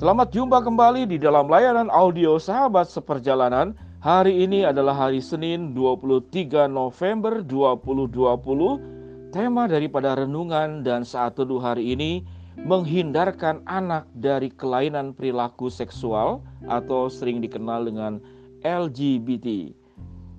Selamat jumpa kembali di dalam layanan audio Sahabat Seperjalanan. Hari ini adalah hari Senin 23 November 2020. Tema daripada renungan dan saat teduh hari ini menghindarkan anak dari kelainan perilaku seksual atau sering dikenal dengan LGBT.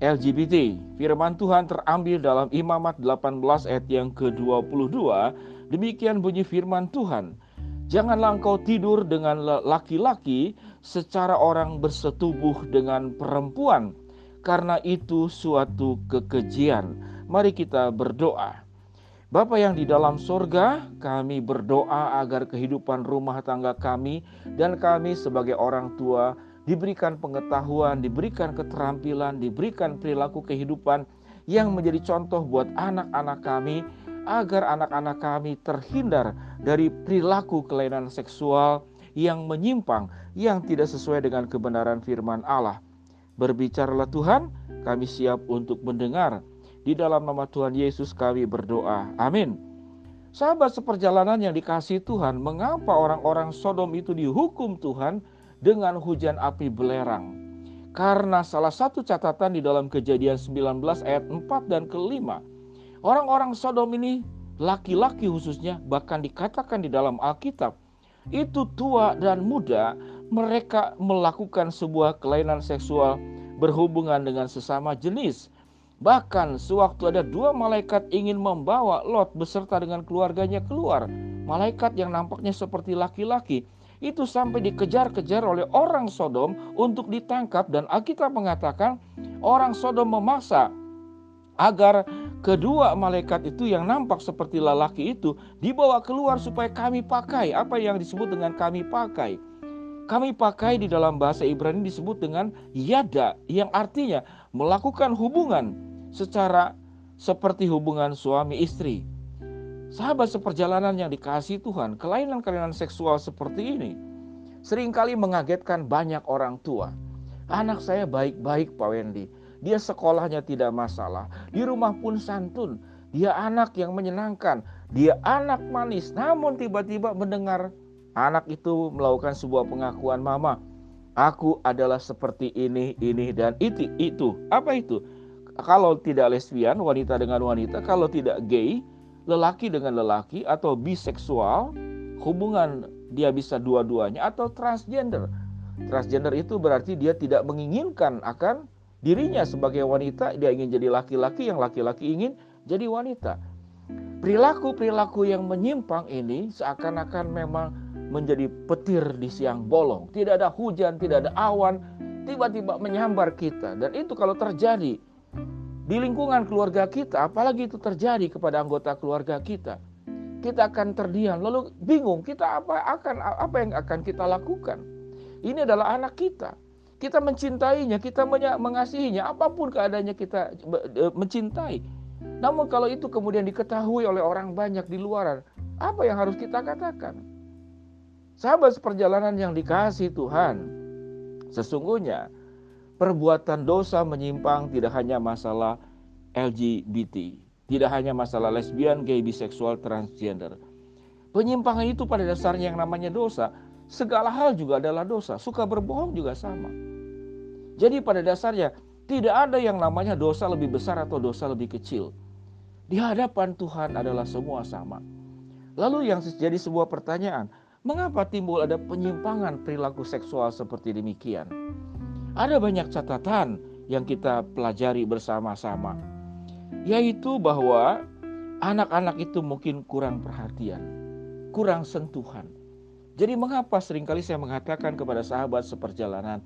LGBT, firman Tuhan terambil dalam Imamat 18 ayat yang ke-22. Demikian bunyi firman Tuhan. Janganlah engkau tidur dengan laki-laki secara orang bersetubuh dengan perempuan, karena itu suatu kekejian. Mari kita berdoa. Bapa yang di dalam sorga, kami berdoa agar kehidupan rumah tangga kami dan kami sebagai orang tua diberikan pengetahuan, diberikan keterampilan, diberikan perilaku kehidupan yang menjadi contoh buat anak-anak kami agar anak-anak kami terhindar dari perilaku kelainan seksual yang menyimpang, yang tidak sesuai dengan kebenaran firman Allah. Berbicaralah Tuhan, kami siap untuk mendengar. Di dalam nama Tuhan Yesus kami berdoa. Amin. Sahabat seperjalanan yang dikasih Tuhan, mengapa orang-orang Sodom itu dihukum Tuhan dengan hujan api belerang? Karena salah satu catatan di dalam kejadian 19 ayat 4 dan kelima, Orang-orang Sodom ini laki-laki khususnya bahkan dikatakan di dalam Alkitab itu tua dan muda mereka melakukan sebuah kelainan seksual berhubungan dengan sesama jenis. Bahkan sewaktu ada dua malaikat ingin membawa Lot beserta dengan keluarganya keluar, malaikat yang nampaknya seperti laki-laki itu sampai dikejar-kejar oleh orang Sodom untuk ditangkap dan Alkitab mengatakan orang Sodom memaksa agar kedua malaikat itu yang nampak seperti lelaki itu dibawa keluar supaya kami pakai apa yang disebut dengan kami pakai. Kami pakai di dalam bahasa Ibrani disebut dengan yada yang artinya melakukan hubungan secara seperti hubungan suami istri. Sahabat seperjalanan yang dikasih Tuhan, kelainan-kelainan seksual seperti ini sering kali mengagetkan banyak orang tua. Anak saya baik-baik Pak Wendy, dia sekolahnya tidak masalah. Di rumah pun santun. Dia anak yang menyenangkan. Dia anak manis. Namun tiba-tiba mendengar anak itu melakukan sebuah pengakuan mama. Aku adalah seperti ini, ini, dan itu. itu. Apa itu? Kalau tidak lesbian, wanita dengan wanita. Kalau tidak gay, lelaki dengan lelaki. Atau biseksual, hubungan dia bisa dua-duanya. Atau transgender. Transgender itu berarti dia tidak menginginkan akan dirinya sebagai wanita, dia ingin jadi laki-laki, yang laki-laki ingin jadi wanita. Perilaku-perilaku yang menyimpang ini seakan-akan memang menjadi petir di siang bolong. Tidak ada hujan, tidak ada awan, tiba-tiba menyambar kita. Dan itu kalau terjadi di lingkungan keluarga kita, apalagi itu terjadi kepada anggota keluarga kita, kita akan terdiam lalu bingung kita apa akan apa yang akan kita lakukan. Ini adalah anak kita. Kita mencintainya, kita mengasihinya, apa pun keadaannya kita mencintai. Namun kalau itu kemudian diketahui oleh orang banyak di luar, apa yang harus kita katakan? Sahabat seperjalanan yang dikasih Tuhan, sesungguhnya perbuatan dosa menyimpang tidak hanya masalah LGBT, tidak hanya masalah lesbian, gay, biseksual, transgender. Penyimpangan itu pada dasarnya yang namanya dosa, segala hal juga adalah dosa, suka berbohong juga sama. Jadi pada dasarnya tidak ada yang namanya dosa lebih besar atau dosa lebih kecil. Di hadapan Tuhan adalah semua sama. Lalu yang jadi sebuah pertanyaan, mengapa timbul ada penyimpangan perilaku seksual seperti demikian? Ada banyak catatan yang kita pelajari bersama-sama, yaitu bahwa anak-anak itu mungkin kurang perhatian, kurang sentuhan. Jadi mengapa sering kali saya mengatakan kepada sahabat seperjalanan,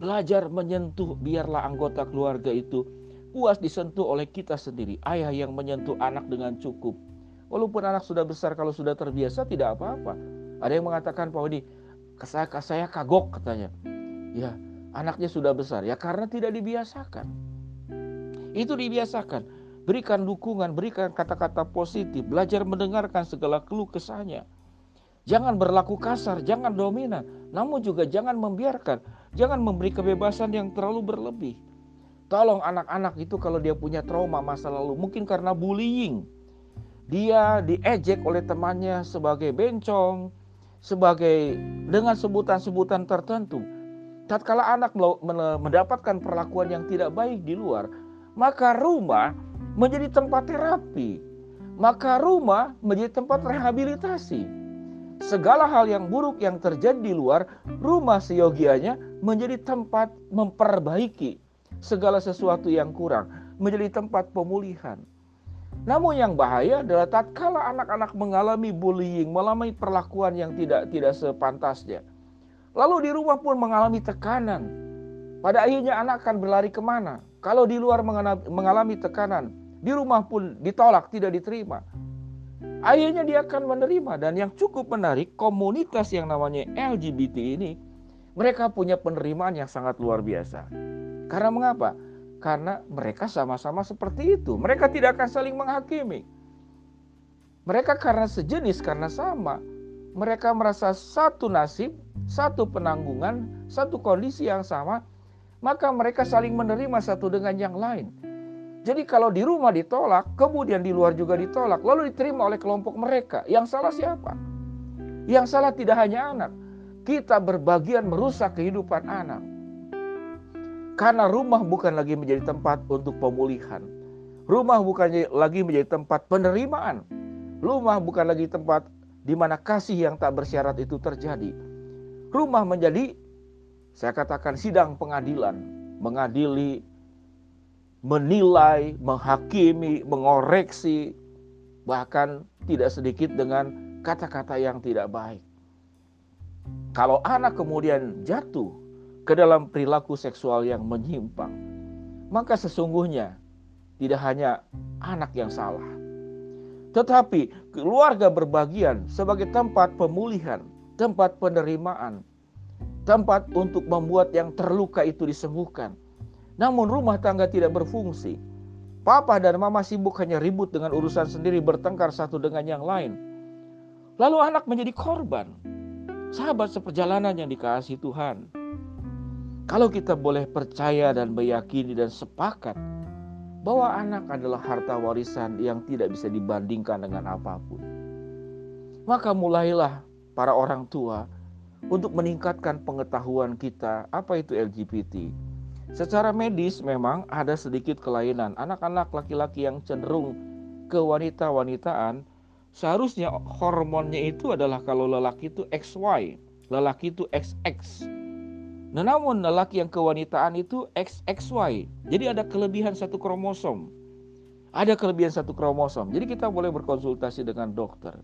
Belajar menyentuh biarlah anggota keluarga itu puas disentuh oleh kita sendiri. Ayah yang menyentuh anak dengan cukup. Walaupun anak sudah besar kalau sudah terbiasa tidak apa-apa. Ada yang mengatakan Pak Odi, saya, saya kagok katanya. Ya, anaknya sudah besar. Ya karena tidak dibiasakan. Itu dibiasakan. Berikan dukungan, berikan kata-kata positif, belajar mendengarkan segala keluh kesahnya. Jangan berlaku kasar, jangan dominan, namun juga jangan membiarkan, jangan memberi kebebasan yang terlalu berlebih. Tolong anak-anak itu kalau dia punya trauma masa lalu, mungkin karena bullying. Dia diejek oleh temannya sebagai bencong, sebagai dengan sebutan-sebutan tertentu. Tatkala anak mendapatkan perlakuan yang tidak baik di luar, maka rumah menjadi tempat terapi. Maka rumah menjadi tempat rehabilitasi. Segala hal yang buruk yang terjadi di luar, rumah seyogianya menjadi tempat memperbaiki segala sesuatu yang kurang, menjadi tempat pemulihan. Namun yang bahaya adalah tatkala anak-anak mengalami bullying, mengalami perlakuan yang tidak tidak sepantasnya. Lalu di rumah pun mengalami tekanan. Pada akhirnya anak akan berlari ke mana? Kalau di luar mengalami tekanan, di rumah pun ditolak, tidak diterima. Akhirnya dia akan menerima dan yang cukup menarik komunitas yang namanya LGBT ini mereka punya penerimaan yang sangat luar biasa. Karena mengapa? Karena mereka sama-sama seperti itu. Mereka tidak akan saling menghakimi. Mereka karena sejenis, karena sama. Mereka merasa satu nasib, satu penanggungan, satu kondisi yang sama, maka mereka saling menerima satu dengan yang lain. Jadi kalau di rumah ditolak, kemudian di luar juga ditolak, lalu diterima oleh kelompok mereka. Yang salah siapa? Yang salah tidak hanya anak. Kita berbagian merusak kehidupan anak. Karena rumah bukan lagi menjadi tempat untuk pemulihan. Rumah bukan lagi menjadi tempat penerimaan. Rumah bukan lagi tempat di mana kasih yang tak bersyarat itu terjadi. Rumah menjadi saya katakan sidang pengadilan, mengadili, menilai, menghakimi, mengoreksi, bahkan tidak sedikit dengan kata-kata yang tidak baik. Kalau anak kemudian jatuh ke dalam perilaku seksual yang menyimpang, maka sesungguhnya tidak hanya anak yang salah, tetapi keluarga berbagian sebagai tempat pemulihan, tempat penerimaan, tempat untuk membuat yang terluka itu disembuhkan. Namun rumah tangga tidak berfungsi. Papa dan mama sibuk hanya ribut dengan urusan sendiri bertengkar satu dengan yang lain. Lalu anak menjadi korban. Sahabat seperjalanan yang dikasih Tuhan. Kalau kita boleh percaya dan meyakini dan sepakat bahwa anak adalah harta warisan yang tidak bisa dibandingkan dengan apa pun. Maka mulailah para orang tua untuk meningkatkan pengetahuan kita apa itu LGBT. Secara medis memang ada sedikit kelainan. Anak-anak laki-laki yang cenderung ke wanita-wanitaan seharusnya hormonnya itu adalah kalau lelaki itu XY, lelaki itu XX. Nah, namun lelaki yang kewanitaan itu XXY. Jadi ada kelebihan satu kromosom. Ada kelebihan satu kromosom. Jadi kita boleh berkonsultasi dengan dokter.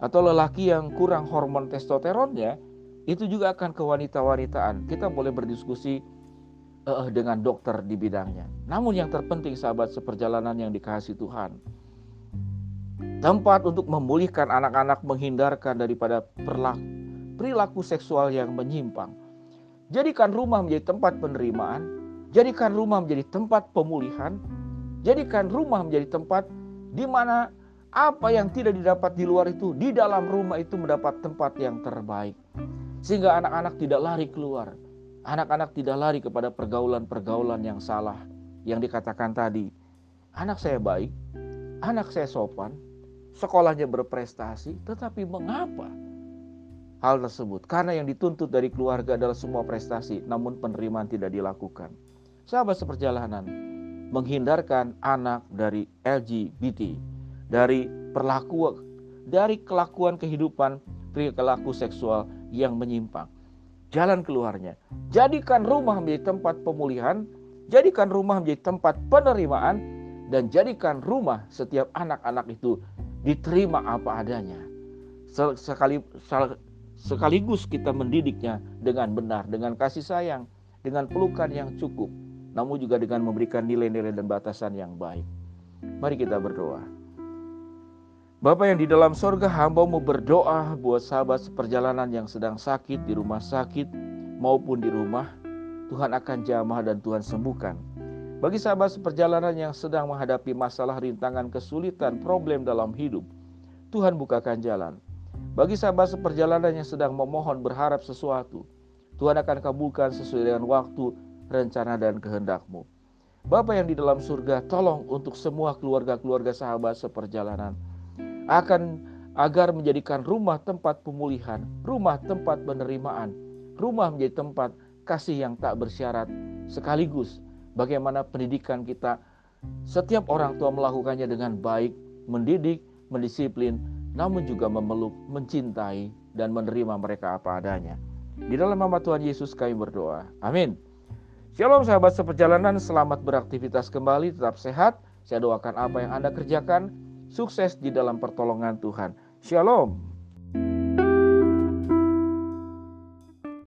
Atau lelaki yang kurang hormon testosteronnya itu juga akan kewanita-wanitaan. Kita boleh berdiskusi uh, dengan dokter di bidangnya. Namun yang terpenting sahabat seperjalanan yang dikasih Tuhan. Tempat untuk memulihkan anak-anak menghindarkan daripada perilaku seksual yang menyimpang Jadikan rumah menjadi tempat penerimaan, jadikan rumah menjadi tempat pemulihan, jadikan rumah menjadi tempat di mana apa yang tidak didapat di luar itu, di dalam rumah itu mendapat tempat yang terbaik. Sehingga anak-anak tidak lari keluar. Anak-anak tidak lari kepada pergaulan-pergaulan yang salah yang dikatakan tadi. Anak saya baik, anak saya sopan, sekolahnya berprestasi, tetapi mengapa hal tersebut karena yang dituntut dari keluarga adalah semua prestasi namun penerimaan tidak dilakukan. Sahabat seperjalanan, menghindarkan anak dari LGBT, dari perlakuan dari kelakuan kehidupan perilaku seksual yang menyimpang. Jalan keluarnya, jadikan rumah menjadi tempat pemulihan, jadikan rumah menjadi tempat penerimaan, dan jadikan rumah setiap anak-anak itu diterima apa adanya. Sekali, sekaligus kita mendidiknya dengan benar, dengan kasih sayang, dengan pelukan yang cukup, namun juga dengan memberikan nilai-nilai dan batasan yang baik. Mari kita berdoa. Bapak yang di dalam sorga hamba mau berdoa buat sahabat seperjalanan yang sedang sakit di rumah sakit maupun di rumah. Tuhan akan jamah dan Tuhan sembuhkan. Bagi sahabat seperjalanan yang sedang menghadapi masalah rintangan kesulitan problem dalam hidup, Tuhan bukakan jalan. Bagi sahabat seperjalanan yang sedang memohon berharap sesuatu, Tuhan akan kabulkan sesuai dengan waktu, rencana, dan kehendakmu. Bapa yang di dalam surga, tolong untuk semua keluarga-keluarga sahabat seperjalanan akan agar menjadikan rumah tempat pemulihan, rumah tempat penerimaan, rumah menjadi tempat kasih yang tak bersyarat, sekaligus bagaimana pendidikan kita setiap orang tua melakukannya dengan baik, mendidik, mendisiplin, namun juga memeluk, mencintai, dan menerima mereka apa adanya. Di dalam nama Tuhan Yesus kami berdoa. Amin. Shalom sahabat seperjalanan, selamat beraktivitas kembali, tetap sehat. Saya doakan apa yang Anda kerjakan, sukses di dalam pertolongan Tuhan. Shalom.